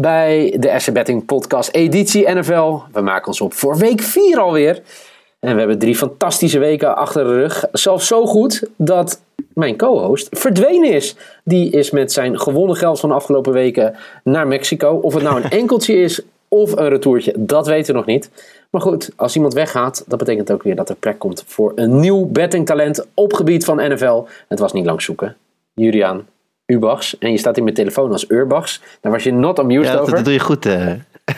Bij de FC Betting Podcast editie NFL. We maken ons op voor week 4 alweer. En we hebben drie fantastische weken achter de rug. Zelfs zo goed dat mijn co-host verdwenen is. Die is met zijn gewonnen geld van de afgelopen weken naar Mexico. Of het nou een enkeltje is of een retourtje, dat weten we nog niet. Maar goed, als iemand weggaat, dat betekent ook weer dat er plek komt voor een nieuw bettingtalent op gebied van NFL. Het was niet lang zoeken. Julian, Ubachs. En je staat in mijn telefoon als Urbachs. Daar was je not amused ja, dat, over. dat doe je goed. eh.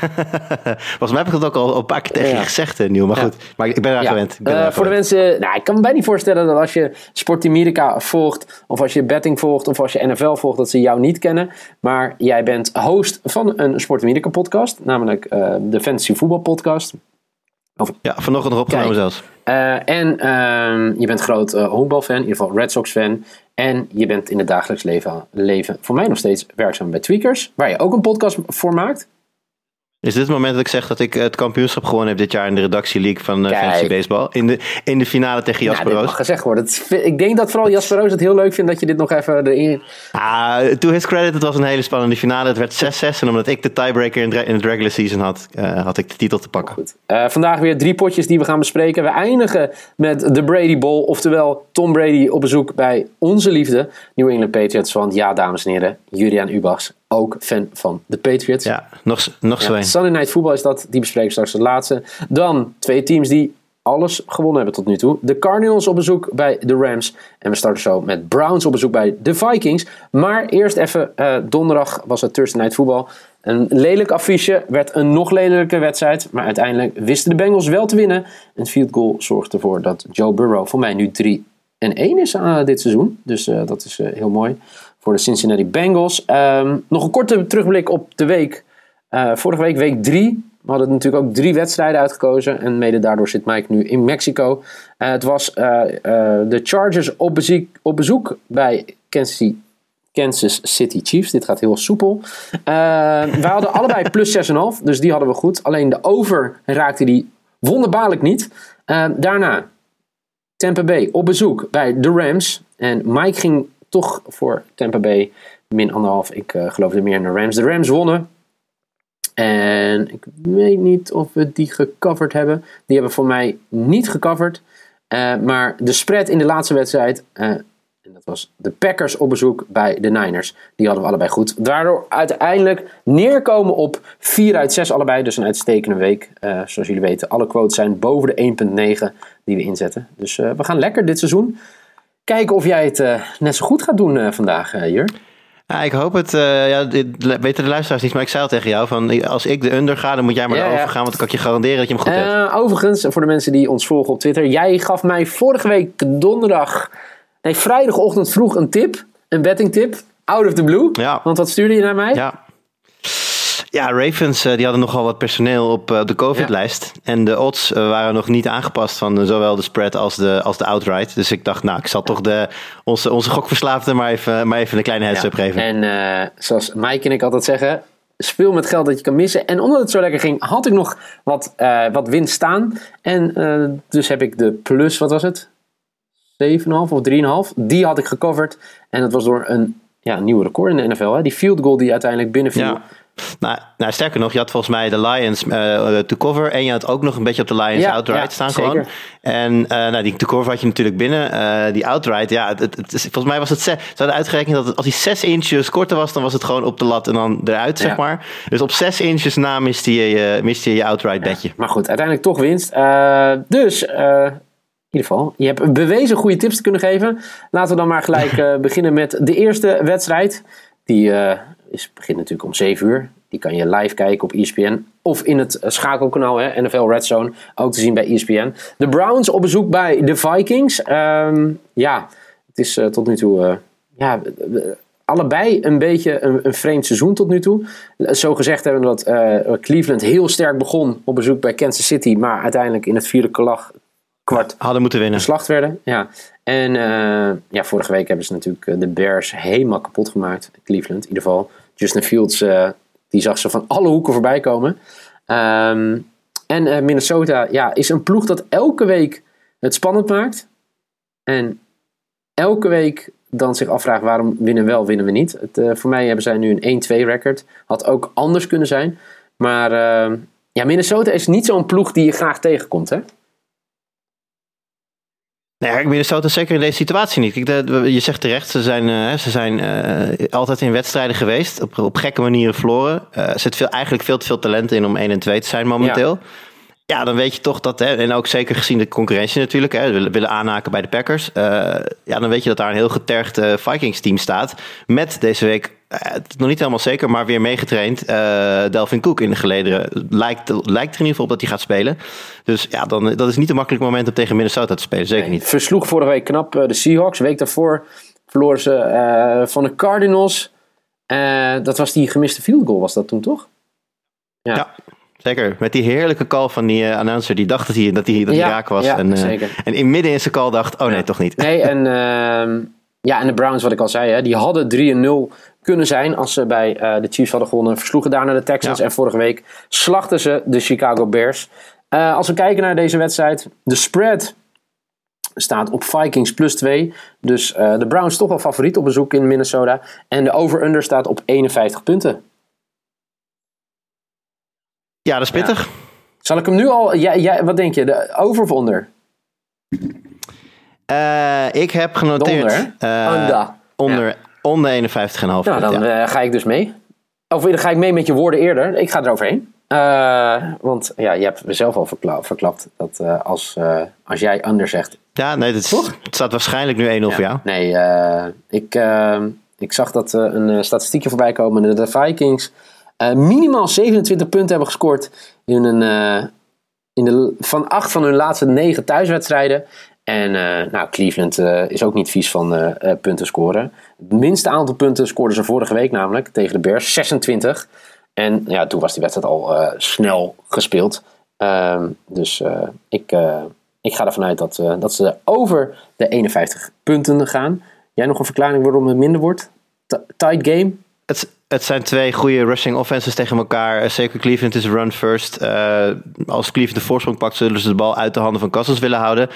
Volgens mij heb ik dat ook al een paar keer tegen je Ja. gezegd, eh, Nieuw. Maar Ja. goed, maar ik ben eraan gewend. Ben eh, voor de mensen, nou, ik kan me bijna niet voorstellen dat als je Sport America volgt, of als je betting volgt, of als je NFL volgt, dat ze jou niet kennen. Maar jij bent host van een Sport America podcast, namelijk de Fantasy Voetbal Podcast. Ja, vanochtend nog opgenomen zelfs. Eh, en ehm, je bent groot eh, honkbalfan, in ieder geval Red Sox fan. En je bent in het dagelijks leven, leven voor mij nog steeds werkzaam bij Tweakers, waar je ook een podcast voor maakt. Is dit het moment dat ik zeg dat ik het kampioenschap gewonnen heb dit jaar in de redactie league van Kijk. Fantasy Baseball? In de, in de finale tegen Ja, Jasper dit Roos. mag gezegd worden. Het ik denk dat vooral Jasper Roos het heel leuk vindt dat je dit nog even erin... Ah, to his credit, het was een hele spannende finale. Het werd 6-6 en omdat ik de tiebreaker in, in het regular season had, eh, had ik de titel te pakken. Goed. Eh, vandaag weer drie potjes die we gaan bespreken. We eindigen met de Brady Bowl, oftewel Tom Brady op bezoek bij onze liefde, New England Patriots. Want ja, dames en heren, Julian Ubachs, ook fan van de Patriots. Ja, nog, nog zo Ja. Sunday Night Football is dat, die bespreken we straks de laatste. Dan twee teams die alles gewonnen hebben tot nu toe. De Cardinals op bezoek bij de Rams. En we starten zo met Browns op bezoek bij de Vikings. Maar eerst even, eh, donderdag was het Thursday Night Football. Een lelijk affiche, werd een nog lelijke wedstrijd. Maar uiteindelijk wisten de Bengals wel te winnen. Een field goal zorgde ervoor dat Joe Burrow voor mij nu 3 en 1 is aan dit seizoen. Dus eh, dat is eh, heel mooi voor de Cincinnati Bengals. Ehm, nog een korte terugblik op de week. Eh, vorige week, week 3. We hadden natuurlijk ook drie wedstrijden uitgekozen. En mede daardoor zit Mike nu in Mexico. Eh, het was eh, de Chargers op bezoek, op bezoek bij Kansas City, Kansas City Chiefs. Dit gaat heel soepel. Eh we hadden allebei plus 6,5. Dus die hadden we goed. Alleen de over raakte die wonderbaarlijk niet. Daarna Tampa Bay op bezoek bij de Rams. En Mike ging toch voor Tampa Bay min anderhalf. Ik eh, geloofde meer in de Rams. De Rams wonnen. En ik weet niet of we die gecoverd hebben. Die hebben voor mij niet gecoverd. Eh, maar de spread in de laatste wedstrijd. eh, en dat was de Packers op bezoek bij de Niners. Die hadden we allebei goed. Daardoor uiteindelijk neerkomen op 4 uit 6 allebei. Dus een uitstekende week. Zoals jullie weten, alle quotes zijn boven de 1.9 die we inzetten. Dus we gaan lekker dit seizoen. Kijken of jij het eh, net zo goed gaat doen eh, vandaag, eh Jur. Ja, ik hoop het. eh, ja, weten de luisteraars niet, maar ik zei al tegen jou: van, als ik de under ga, dan moet jij maar Ja, gaan, want dan kan ik je garanderen dat je hem goed hebt. Eh, overigens, voor de mensen die ons volgen op Twitter. Jij gaf mij vorige week donderdag, nee vrijdagochtend vroeg een tip. Een betting tip. Out of the blue. Ja. Want wat stuurde je naar mij? Ja. Ja, Ravens eh, die hadden nogal wat personeel op eh, de COVID-lijst. En de odds eh, waren nog niet aangepast van zowel de spread als de, als de outright. Dus ik dacht, nou, ik zal toch de, onze, onze gokverslaafde maar even, maar even een kleine heads-up geven. En zoals Mike en ik altijd zeggen, speel met geld dat je kan missen. En omdat het zo lekker ging, had ik nog wat, eh, wat winst staan. En dus heb ik de plus, wat was het? 7,5 of 3,5. Die had ik gecoverd. En dat was door een ja, nieuw record in de NFL. Hè? Die field goal die uiteindelijk binnenviel. Ja. Nou, nou, sterker nog, je had volgens mij de Lions uh, to cover. En je had ook nog een beetje op de Lions outright staan zeker. gewoon. En uh, nou, die to cover had je natuurlijk binnen. Uh, die outright, ja, het, het, volgens mij was het... Ze hadden uitgerekend dat het, als hij 6 inches korter was... dan was het gewoon op de lat en dan eruit, zeg maar. Dus op 6 inches na miste je miste je, je outright bedje. maar goed, uiteindelijk toch winst. dus... In ieder geval, je hebt bewezen goede tips te kunnen geven. Laten we dan maar gelijk beginnen met de eerste wedstrijd. Die is, begint natuurlijk om 7 uur. Die kan je live kijken op ESPN. Of in het schakelkanaal, hè, NFL Red Zone. Ook te zien bij ESPN. De Browns op bezoek bij de Vikings. Um, ja, het is uh, tot nu toe... Uh, ja, allebei een beetje een, een, vreemd seizoen tot nu toe. Zo gezegd hebben we dat uh, Cleveland heel sterk begon op bezoek bij Kansas City. Maar uiteindelijk in het vierde kwart hadden moeten winnen. Geslacht werden. Ja. En ja, vorige week hebben ze natuurlijk de Bears helemaal kapot gemaakt. Cleveland in ieder geval. Justin Fields, uh, die zag ze van alle hoeken voorbij komen. Um, en uh, Minnesota ja, is een ploeg dat elke week het spannend maakt. En elke week dan zich afvraagt waarom winnen we wel, winnen we niet. Het, uh, voor mij hebben zij nu een 1-2 record. Had ook anders kunnen zijn. Maar uh, ja, Minnesota is niet zo'n ploeg die je graag tegenkomt, hè? Nee, Minnesota zeker in deze situatie niet. je zegt terecht, ze zijn, uh, ze zijn uh, altijd in wedstrijden geweest. Op, op gekke manieren verloren. Uh, er zit veel, eigenlijk veel te veel talent in om 1 en 2 te zijn momenteel. Ja. Dan weet je toch dat, hè, en ook zeker gezien de concurrentie natuurlijk, hè, willen, willen aanhaken bij de Packers. Ja, dan weet je dat daar een heel getergd uh, Vikings team staat. Met deze week, uh, nog niet helemaal zeker, maar weer meegetraind. Delvin Cook in de gelederen. Lijkt, lijkt er in ieder geval op dat hij gaat spelen. Dus ja, dan, dat is niet een makkelijk moment om tegen Minnesota te spelen. Zeker niet. Versloeg vorige week knap de Seahawks. Week daarvoor verloren ze van de Cardinals. dat was die gemiste field goal, was dat toen toch? ja. ja. Zeker, met die heerlijke call van die uh, announcer. Die dacht dat hij, dat hij, dat hij raak was. Ja, en, uh, zeker. en in midden in zijn call dacht, oh nee, toch niet. Nee, en, uh, ja, en de Browns, wat ik al zei, hè, die hadden 3-0 kunnen zijn als ze bij uh, de Chiefs hadden gewonnen. Versloegen daarna de Texans ja. en vorige week slachten ze de Chicago Bears. als we kijken naar deze wedstrijd, de spread staat op Vikings plus 2. Dus de Browns toch wel favoriet op bezoek in Minnesota. En de over-under staat op 51 punten. Ja, dat is pittig. Ja. Zal ik hem nu al... Ja, ja, wat denk je? De over of onder? Uh, ik heb genoteerd... onder? Uh, onder. Onder, ja. onder 51,5 Nou, dan uh, ga ik dus mee. Of dan ga ik mee met je woorden eerder. Ik ga eroverheen. want ja, je hebt zelf al verkla verklapt dat als, als jij under zegt... Ja, nee, het, Toch? het staat waarschijnlijk nu 1-0 ja. voor jou. Nee, ik, ik zag dat een statistiekje voorbij komen. De Vikings uh, minimaal 27 punten hebben gescoord in een, uh, in de, van acht van hun laatste negen thuiswedstrijden. En uh, nou, Cleveland is ook niet vies van punten scoren. Het minste aantal punten scoorden ze vorige week namelijk tegen de Bears, 26. En ja, toen was die wedstrijd al snel gespeeld. Ehm, dus ik, ik ga ervan uit dat, dat ze over de 51 punten gaan. Jij nog een verklaring waarom het minder wordt? Tight game? Het, het zijn twee goede rushing offenses tegen elkaar. Eh, zeker Cleveland is run first. Als Cleveland de voorsprong pakt, zullen ze de bal uit de handen van Cousins willen houden.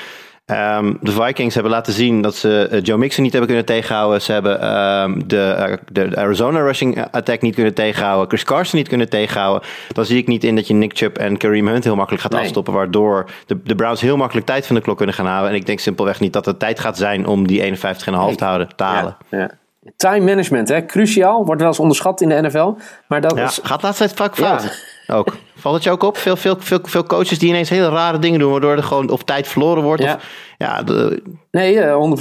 Um, de Vikings hebben laten zien dat ze uh, Joe Mixon niet hebben kunnen tegenhouden. Ze hebben um, de, de, Arizona rushing attack niet kunnen tegenhouden. Chris Carson niet kunnen tegenhouden. Dan zie ik niet in dat je Nick Chubb en Kareem Hunt heel makkelijk gaat nee. afstoppen. Waardoor de, de Browns heel makkelijk tijd van de klok kunnen gaan halen. En ik denk simpelweg niet dat het tijd gaat zijn om die 51,5 nee. te houden, te halen. Ja, ja. Time management, hè? cruciaal. Wordt wel eens onderschat in de NFL. Maar dat ja, is... gaat laatst vaak fout. Ook. Valt het je ook op? Veel, veel, veel, veel coaches die ineens hele rare dingen doen, waardoor er gewoon of tijd verloren wordt. Ja. Of, ja, de... Nee,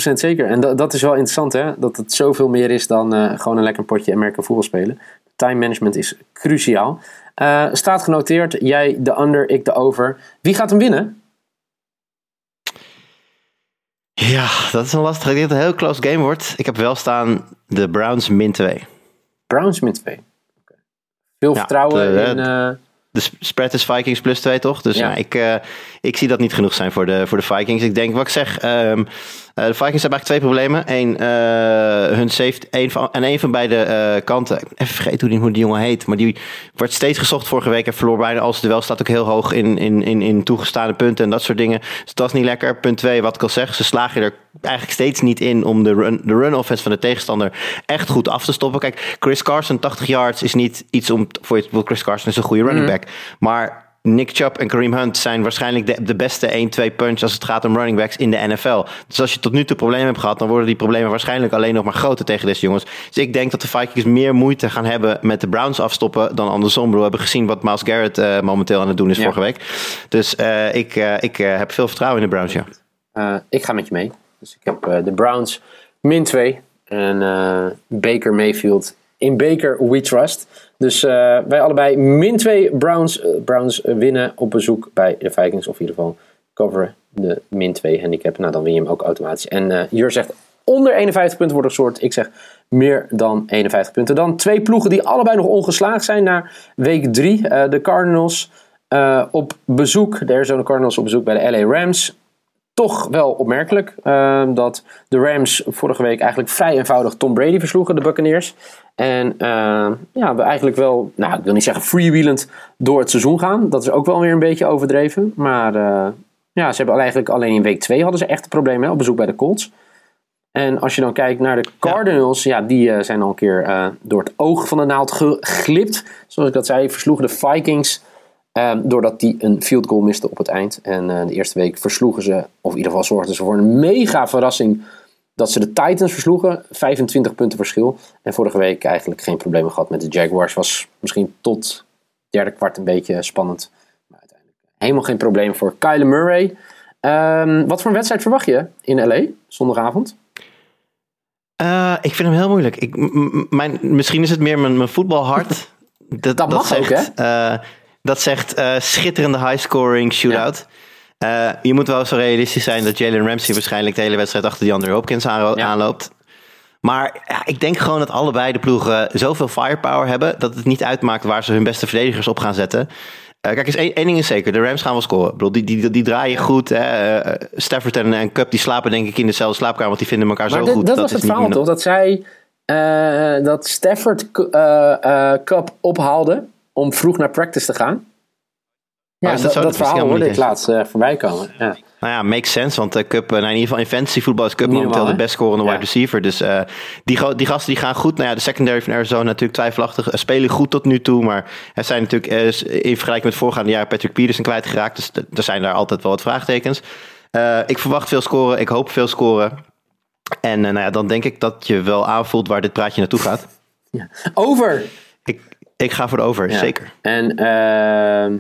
100% zeker. En dat, dat is wel interessant, hè? Dat het zoveel meer is dan uh, gewoon een lekker potje American voetbal spelen. Time management is cruciaal. Uh, staat genoteerd, jij de under, ik de over. Wie gaat hem winnen? Ja, dat is een lastig. Ik denk dat het een heel close game wordt. Ik heb wel staan de Browns min 2. Browns min 2. Veel vertrouwen de, in... De spread is Vikings plus 2, toch? Dus ja. ik, uh, ik zie dat niet genoeg zijn voor de, voor de Vikings. Ik denk, wat ik zeg, um, Uh, de Vikings hebben eigenlijk twee problemen. Eén, uh, hun safety, één van, en één van beide uh, kanten. Even vergeten hoe die, hoe die jongen heet. Maar die wordt steeds gezocht vorige week. En verloor bijna als wel staat ook heel hoog in, in, in, in toegestaande punten en dat soort dingen. Dus dat is niet lekker. Punt twee, wat ik al zeg. Ze slagen er eigenlijk steeds niet in om de run, de run offense van de tegenstander echt goed af te stoppen. Kijk, Chris Carson, 80 yards is niet iets om voor je. Chris Carson is een goede running mhm. back. Maar Nick Chubb en Kareem Hunt zijn waarschijnlijk de, de beste 1-2 punch als het gaat om running backs in de NFL. Dus als je tot nu toe problemen hebt gehad, dan worden die problemen waarschijnlijk alleen nog maar groter tegen deze jongens. Dus ik denk dat de Vikings meer moeite gaan hebben met de Browns afstoppen dan andersom. We hebben gezien wat Miles Garrett uh, momenteel aan het doen is vorige week. Dus uh, ik, uh, ik heb veel vertrouwen in de Browns, ja. ik ga met je mee. Dus ik heb de Browns min 2 en Baker Mayfield in Baker we trust. Dus uh, wij allebei min 2 Browns, uh, Browns winnen op bezoek bij de Vikings. Of in ieder geval coveren de min 2 handicap. Nou, dan win je hem ook automatisch. En Jur zegt onder 51 punten wordt soort. Ik zeg meer dan 51 punten. Dan twee ploegen die allebei nog ongeslaagd zijn naar week 3. de Cardinals op bezoek. De Arizona Cardinals op bezoek bij de LA Rams toch wel opmerkelijk dat de Rams vorige week eigenlijk vrij eenvoudig Tom Brady versloegen, de Buccaneers. En uh, ja, we eigenlijk wel, nou ik wil niet zeggen freewheelend door het seizoen gaan. Dat is ook wel weer een beetje overdreven. Maar uh, ja, ze hebben eigenlijk alleen in week 2 hadden ze echt problemen op bezoek bij de Colts. En als je dan kijkt naar de Cardinals, ja, die uh, zijn al een keer door het oog van de naald geglipt. Zoals ik dat zei, versloegen de Vikings doordat die een field goal miste op het eind. En de eerste week versloegen ze, of in ieder geval zorgden ze voor een mega verrassing. Dat ze de Titans versloegen. 25 punten verschil. En vorige week eigenlijk geen problemen gehad met de Jaguars. Was misschien tot derde kwart een beetje spannend. Maar uiteindelijk helemaal geen probleem voor Kyler Murray. Um, wat voor een wedstrijd verwacht je in LA zondagavond? Uh, ik vind hem heel moeilijk. Ik, mijn, misschien is het meer mijn, mijn voetbalhart. Dat, dat, mag ook, hè? Uh, dat zegt uh, schitterende high-scoring shootout. Uh, je moet wel zo realistisch zijn dat Jalen Ramsey waarschijnlijk de hele wedstrijd achter die andere Hopkins aanloopt. Maar ja, ik denk gewoon dat allebei de ploegen zoveel firepower hebben dat het niet uitmaakt waar ze hun beste verdedigers op gaan zetten. Uh, kijk, eens één, één, ding is zeker, de Rams gaan wel scoren. Ik bedoel, die, die, die draaien goed. Hè. Stafford en, en Cup die slapen denk ik in dezelfde slaapkamer, want die vinden elkaar zo goed. Dat, dat was het verhaal toch? Dat zij dat Stafford Cup ophaalde om vroeg naar practice te gaan. Ja, dat, dat, dat verhaal hoorde ik laatst uh, voorbij komen. Ja. Nou ja, makes sense, want uh, Cup, uh, in ieder geval in fantasy voetbal is Cup momenteel de best scorende wide receiver. Dus die, die gasten die gaan goed. Nou ja, de secondary van Arizona natuurlijk twijfelachtig. spelen goed tot nu toe, maar er zijn natuurlijk in vergelijking met voorgaande jaren Patrick Peterson kwijtgeraakt. Dus er zijn daar altijd wel wat vraagtekens. ik verwacht veel scoren, ik hoop veel scoren. En nou ja, dan denk ik dat je wel aanvoelt waar dit praatje naartoe gaat. Ja. Over! Ik, ik ga voor de over, zeker. En uh,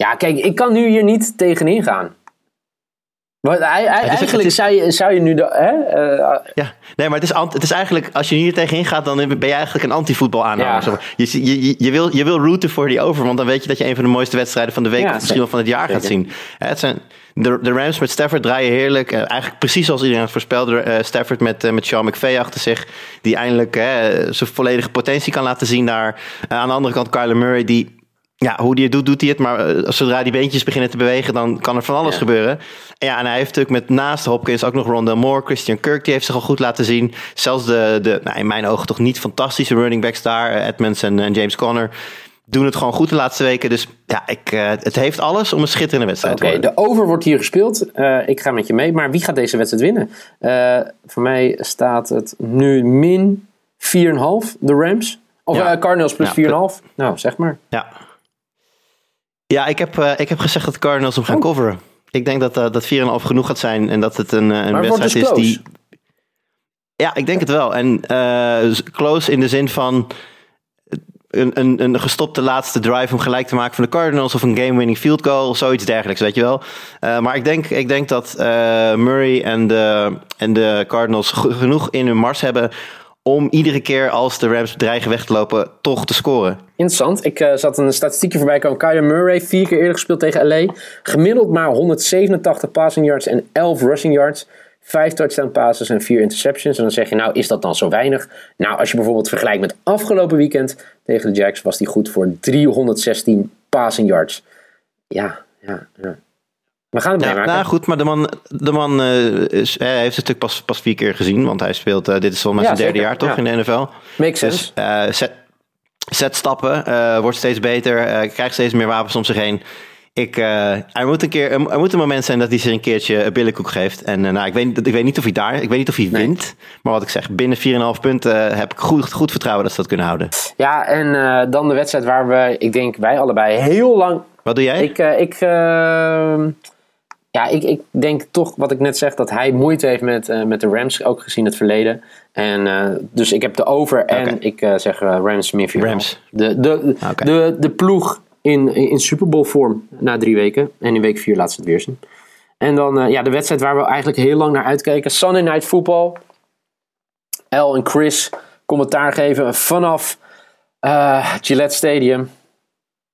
ja, kijk, ik kan nu hier niet tegenin gaan. Maar eigenlijk zou, je, zou je nu de. Hè, uh, ja, nee, maar het is, het is eigenlijk. Als je hier tegenin gaat, dan ben je eigenlijk een anti-voetbal aanhanger. Ja. Je, je, je, wil, je wil routen voor die over, want dan weet je dat je een van de mooiste wedstrijden van de week, of misschien wel van het jaar gaat zien. Het zijn, de, de Rams met Stafford draaien heerlijk. Uh, eigenlijk precies zoals iedereen het voorspelde. Uh, Stafford met, met Sean McVay achter zich. Die eindelijk zijn volledige potentie kan laten zien daar. aan de andere kant Kyler Murray die... Ja, hoe die het doet, doet hij het. Maar zodra die beentjes beginnen te bewegen, dan kan er van alles gebeuren. En, ja, en hij heeft natuurlijk met naast Hopkins ook nog Rondell Moore. Christian Kirk, die heeft zich al goed laten zien. Zelfs de, de nou, in mijn ogen toch niet fantastische running backs daar. Edmonds en, en James Conner doen het gewoon goed de laatste weken. Dus ja, ik, uh, het heeft alles om een schitterende wedstrijd te worden. Oké, de over wordt hier gespeeld. Uh, ik ga met je mee. Maar wie gaat deze wedstrijd winnen? Uh, voor mij staat het nu min 4,5, de Rams. Of ja. Cardinals plus ja, 4,5. Nou, zeg maar. Ja, ja ik, heb, ik heb gezegd dat de Cardinals hem gaan oh. coveren. Ik denk dat, dat 4,5 genoeg gaat zijn. En dat het een, een wedstrijd dus is die... Ja, ik denk het wel. En close in de zin van een, een, een gestopte laatste drive om gelijk te maken van de Cardinals of een game-winning field goal of zoiets dergelijks, weet je wel. Uh, maar ik denk, ik denk dat uh, Murray en de, en de Cardinals genoeg in hun mars hebben om iedere keer als de Rams dreigen weg te lopen, toch te scoren. Interessant. Ik uh, zat een statistiekje voorbij komen. Kyler Murray, vier keer eerder gespeeld tegen LA. Gemiddeld maar 187 passing yards en 11 rushing yards. Vijf touchdown passes en vier interceptions. En dan zeg je, nou, is dat dan zo weinig? Nou, als je bijvoorbeeld vergelijkt met afgelopen weekend tegen de Jacks, was die goed voor 316 passing yards. Ja, ja, ja. We gaan het Ja, meemaken. nou goed, maar de man, de man eh, is, hij heeft het natuurlijk pas, pas vier keer gezien. Want hij speelt, eh, dit is volgens mij Ja, zijn derde zeker, jaar toch ja. in de NFL. Makes sense. Dus eh, zet, zet stappen, eh, wordt steeds beter, eh, krijgt steeds meer wapens om zich heen. Ik, eh, er, moet een keer, er moet een moment zijn dat hij zich een keertje een billenkoek geeft. En eh, nou, ik, weet, ik weet niet of hij daar, ik weet niet of hij Nee. wint. Maar wat ik zeg, binnen 4,5 punten eh, heb ik goed, goed vertrouwen dat ze dat kunnen houden. Ja, en eh, dan de wedstrijd waar we, ik denk wij allebei heel lang Wat doe jij? Ik, eh, ik, eh, ja, ik, ik denk toch wat ik net zeg, dat hij moeite heeft met, eh, met de Rams, ook gezien het verleden. En, eh, dus ik heb de over en ik eh, zeg Rams meer vier. Rams. De, de, de, de ploeg in, in Super Bowl vorm na drie weken. En in week vier laat ze het weer zien. En dan ja, de wedstrijd waar we eigenlijk heel lang naar uitkeken. Sunday Night Football. El en Chris commentaar geven vanaf Gillette Stadium.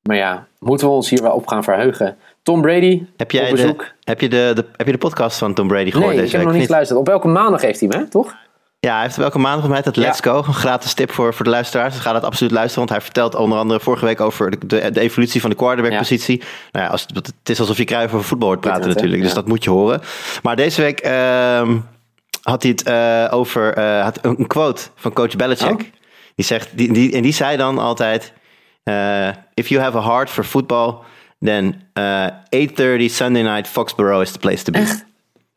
Maar ja, moeten we ons hier wel op gaan verheugen. Tom Brady heb, jij op de, bezoek. heb, je de, de, heb je de podcast van Tom Brady gehoord Nee, ik heb week? nog niet geluisterd. Op welke maandag heeft hij hem, hè? toch? Ja, hij heeft welke maandag met dat Let's Go. Een gratis tip voor, voor de luisteraars. Dus ga dat absoluut luisteren. Want hij vertelt onder andere vorige week over de, de, de evolutie van de quarterback-positie. Nou ja, als, het is alsof je Cruijff over voetbal hoort praten Internet, hè? natuurlijk. Dus Ja. dat moet je horen. Maar deze week ehm, had hij het eh, over eh, had een quote van coach Belichick. Oh. Die zegt, die, die, en die zei dan altijd... eh, if you have a heart for football... then eh 8.30 Sunday night Foxborough is the place to be.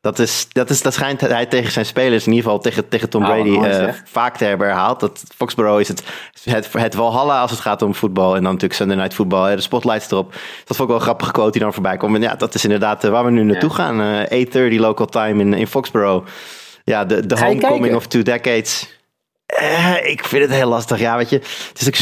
Dat, is, dat, is, dat schijnt hij tegen zijn spelers, in ieder geval tegen, tegen Tom Oh, Brady, mooi eh, vaak te hebben herhaald. Dat Foxborough is het, het, het Valhalla als het gaat om voetbal. En dan natuurlijk Sunday Night Football, hè, de spotlights erop. Dat vond ik wel een grappige quote die dan voorbij komt. En ja, dat is inderdaad eh, waar we nu naartoe Ja. gaan. Eh 8.30 local time in, in Foxborough. Ja, de, de homecoming kijken? of two decades. Eh, ik vind het heel lastig. Ja, weet je, het is ook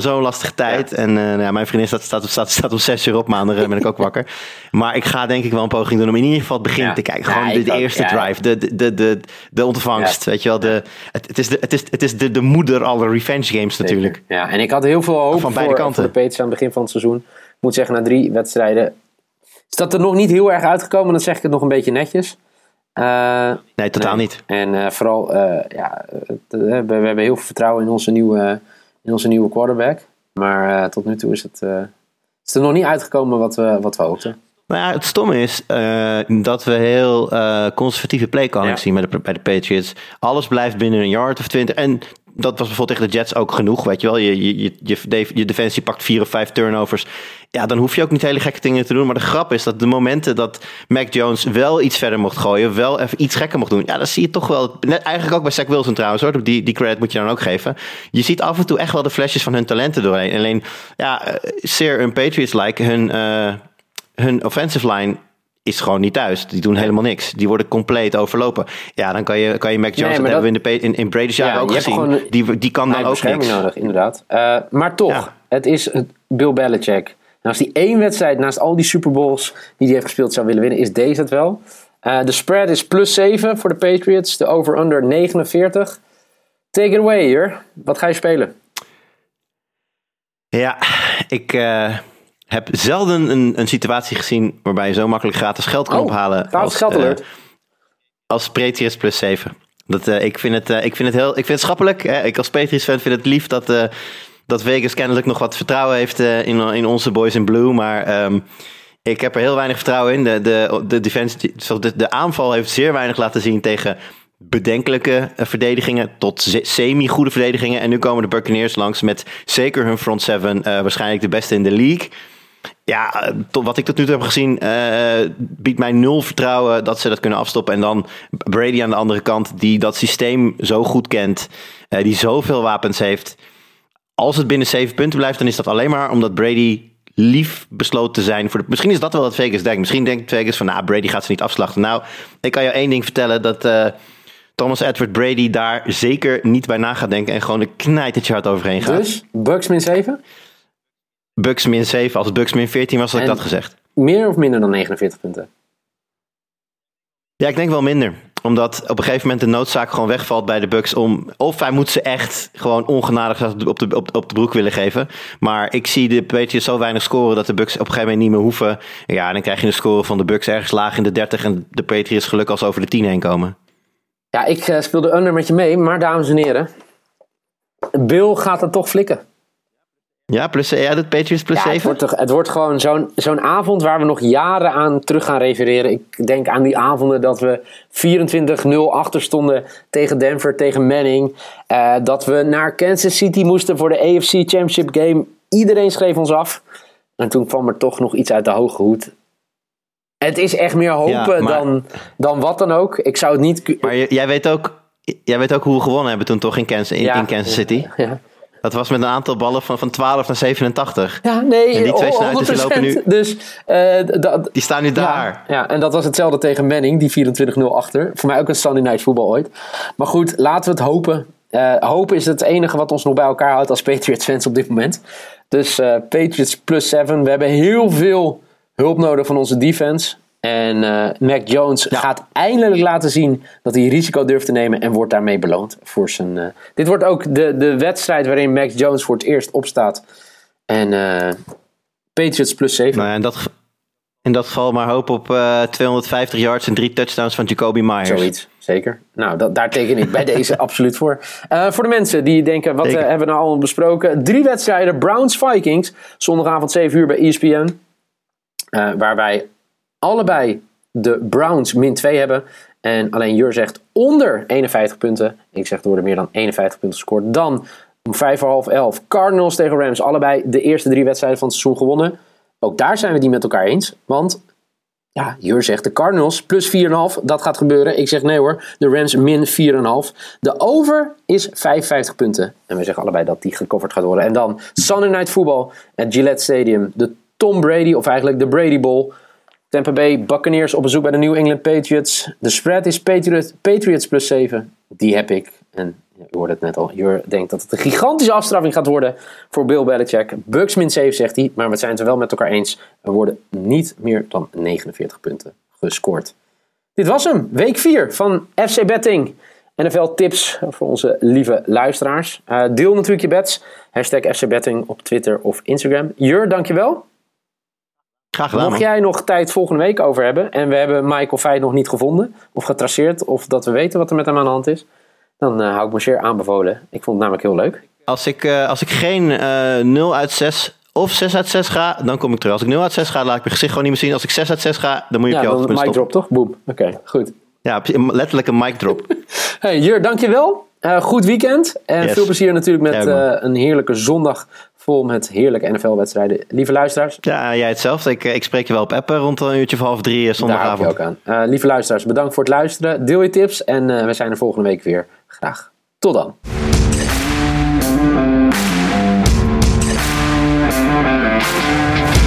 zo'n lastige tijd. En eh, nou ja, mijn vriendin staat, staat, staat, staat om zes uur op. Maandag eh, ben ik ook wakker. Maar ik ga denk ik wel een poging doen om in ieder geval het begin Ja. te kijken. Gewoon de, ik de ook. eerste drive, de, de, de, de, de ontvangst. Weet je wel, de, het, het is, de, het is, het is de, de moeder aller revenge games natuurlijk. Ja, en ik had heel veel hoop Van beide voor, kanten. voor de Patriots aan het begin van het seizoen. Ik moet zeggen, na drie wedstrijden is dat er nog niet heel erg uitgekomen. Dan zeg ik het nog een beetje netjes. Eh, Nee, totaal nee. niet. En eh, vooral, eh, ja, we, we hebben heel veel vertrouwen in onze nieuwe, in onze nieuwe quarterback. Maar tot nu toe is het, is er nog niet uitgekomen wat we, wat we hoopten. Nou ja, het stomme is dat we heel conservatieve play calling Ja. zien bij de, bij de Patriots. Alles blijft binnen een yard of twintig. En dat was bijvoorbeeld tegen de Jets ook genoeg. Weet je wel, je, je, je, je defensie pakt vier of vijf turnovers. Ja, dan hoef je ook niet hele gekke dingen te doen. Maar de grap is dat de momenten dat Mac Jones wel iets verder mocht gooien, wel even iets gekker mocht doen. Ja, dat zie je toch wel. Net, eigenlijk ook bij Zach Wilson trouwens hoor. Die, die credit moet je dan ook geven. Je ziet af en toe echt wel de flesjes van hun talenten doorheen. Alleen, ja, eh, zeer een Patriots-like. Hun, eh, hun offensive line is gewoon niet thuis. Die doen helemaal niks. Die worden compleet overlopen. Ja, dan kan je, kan je Mac Jones, Nee, dat hebben we in, de, in, in Brady's jaren Ja, ook gezien. gewoon- die, die kan dan ook niks. nodig, inderdaad. Eh, maar toch, Ja. het is Bill Belichick. En als die één wedstrijd naast al die Super Bowls die hij heeft gespeeld zou willen winnen, is deze het wel. Eh, de spread is plus 7 voor de Patriots. De over-under 49. Take it away hier. Wat ga je spelen? Ja, ik eh, heb zelden een, een situatie gezien waarbij je zo makkelijk gratis geld kan Oh, ophalen. gratis geld eh, als Patriots plus 7. Dat, ik, vind het, ik vind het heel ik vind het schappelijk. Hè. Ik als Patriots fan vind het lief dat, dat Vegas kennelijk nog wat vertrouwen heeft eh, in, in onze boys in blue. Maar ehm, ik heb er heel weinig vertrouwen in. De, de, de, defense, de, de aanval heeft zeer weinig laten zien tegen bedenkelijke eh, verdedigingen tot semi-goede verdedigingen. En nu komen de Buccaneers langs met zeker hun front seven eh, waarschijnlijk de beste in de league. Ja, tot wat ik tot nu toe heb gezien, biedt mij nul vertrouwen dat ze dat kunnen afstoppen. En dan Brady aan de andere kant, die dat systeem zo goed kent, eh, die zoveel wapens heeft. Als het binnen zeven punten blijft, dan is dat alleen maar omdat Brady lief besloten te zijn. Voor de, misschien is dat wel wat Vegas denkt. Misschien denkt Vegas van, nou, Brady gaat ze niet afslachten. Nou, ik kan je één ding vertellen, dat eh, Thomas Edward Brady daar zeker niet bij na gaat denken. En gewoon een knijtertje hard overheen gaat. Dus, Bucks min 7? Bucks min 7, als het Bucks min 14 was, had ik dat gezegd. Meer of minder dan 49 punten? Ja, ik denk wel minder. Omdat op een gegeven moment de noodzaak gewoon wegvalt bij de Bucks om. Of hij moet ze echt gewoon ongenadig op de, op, op de broek willen geven. Maar ik zie de Patriots zo weinig scoren dat de Bucks op een gegeven moment niet meer hoeven. Ja, dan krijg je een score van de Bucks ergens laag in de 30 en de Patriots gelukkig als over de 10 heen komen. Ja, ik eh, speel de under met je mee. Maar dames en heren, Bill gaat het toch flikken. Ja, plus, ja doet Patriots plus Ja, 7? het, wordt, toch- het wordt gewoon zo'n zo'n avond waar we nog jaren aan terug gaan refereren. Ik denk aan die avonden dat we 24-0 achter stonden tegen Denver, tegen Manning. Eh, dat we naar Kansas City moesten voor de AFC Championship Game. Iedereen schreef ons af. En toen kwam er toch nog iets uit de hoge hoed. Het is echt meer hopen Ja, maar- dan, dan wat dan ook. Ik zou het niet... Maar jij weet, ook, jij weet ook hoe we gewonnen hebben toen toch in Kansas, in, Ja. in Kansas City? Ja. Dat was met een aantal ballen van, van 12 naar 87. Ja, nee, En die twee 100%. snuiters lopen nu- Dus eh, Die staan nu daar. Ja, ja, en dat was hetzelfde tegen Manning, die 24-0 achter. Voor mij ook een Sunday Night voetbal ooit. Maar goed, laten we het hopen. Eh, hopen is het enige wat ons nog bij elkaar houdt als Patriots fans op dit moment. Dus eh, Patriots plus 7. We hebben heel veel hulp nodig van onze defense. En eh, Mac Jones Ja. gaat eindelijk laten zien dat hij risico durft te nemen en wordt daarmee beloond. Voor zijn, eh, dit wordt ook de, de wedstrijd waarin Mac Jones voor het eerst opstaat. En eh, Patriots plus 7. Nou ja, in, dat, in dat geval maar hoop op eh, 250 yards en drie touchdowns van Jacoby Myers. Zoiets, zeker. Nou, dat, daar teken ik bij deze absoluut voor. Voor de mensen die denken, wat hebben we nou allemaal besproken? Drie wedstrijden, Browns-Vikings, zondagavond 7 uur bij ESPN. Waar wij allebei de Browns min 2 hebben. En alleen Jur zegt onder 51 punten. Ik zeg er worden meer dan 51 punten gescoord. Dan om 5 voor half 11 Cardinals tegen Rams. Allebei de eerste drie wedstrijden van het seizoen gewonnen. Ook daar zijn we niet met elkaar eens. Want ja, Jur zegt de Cardinals plus 4,5. Dat gaat gebeuren. Ik zeg nee hoor. De Rams min 4,5. De over is 55 punten. En we zeggen allebei dat die gecoverd gaat worden. En dan Sunday Night Football at Gillette Stadium. De Tom Brady, of eigenlijk de Brady Bowl. Tampa Bay Buccaneers op bezoek bij de New England Patriots. De spread is Patriot, Patriots plus 7. Die heb ik. En u hoorde het net al. Jur denkt dat het een gigantische afstraffing gaat worden voor Bill Belichick. Bucks min 7 zegt hij. Maar we zijn het er wel met elkaar eens. Er worden niet meer dan 49 punten gescoord. Dit was hem. Week 4 van FC Betting. NFL tips voor onze lieve luisteraars. Eh, deel natuurlijk je bets. Hashtag FC Betting op Twitter of Instagram. Jur, dankjewel. Graag gedaan. Mocht jij nog tijd volgende week over hebben en we hebben Michael Feit nog niet gevonden of getraceerd of dat we weten wat er met hem aan de hand is, dan eh, hou ik me zeer aanbevolen. Ik vond het namelijk heel leuk. Als ik, eh, als ik geen eh 0 uit 6 of 6 uit 6 ga, dan kom ik terug. Als ik 0 uit 6 ga, laat ik mijn gezicht gewoon niet meer zien. Als ik 6 uit 6 ga, dan moet je Ja, op je hoogtepunt mic stoppen. drop toch? Boom. Oké, goed. Ja, letterlijk een mic drop. Hey Jur, dankjewel. Eh goed weekend. En Yes. veel plezier natuurlijk met eh, een heerlijke zondag vol met heerlijke NFL-wedstrijden. Lieve luisteraars, ja, jij hetzelfde. Ik, eh, ik spreek je wel op appen rond een uurtje of half drie eh, daar hou ik je zondagavond. ook aan. Eh, lieve luisteraars, bedankt voor het luisteren. Deel je tips en eh, we zijn er volgende week weer. Graag. Tot dan.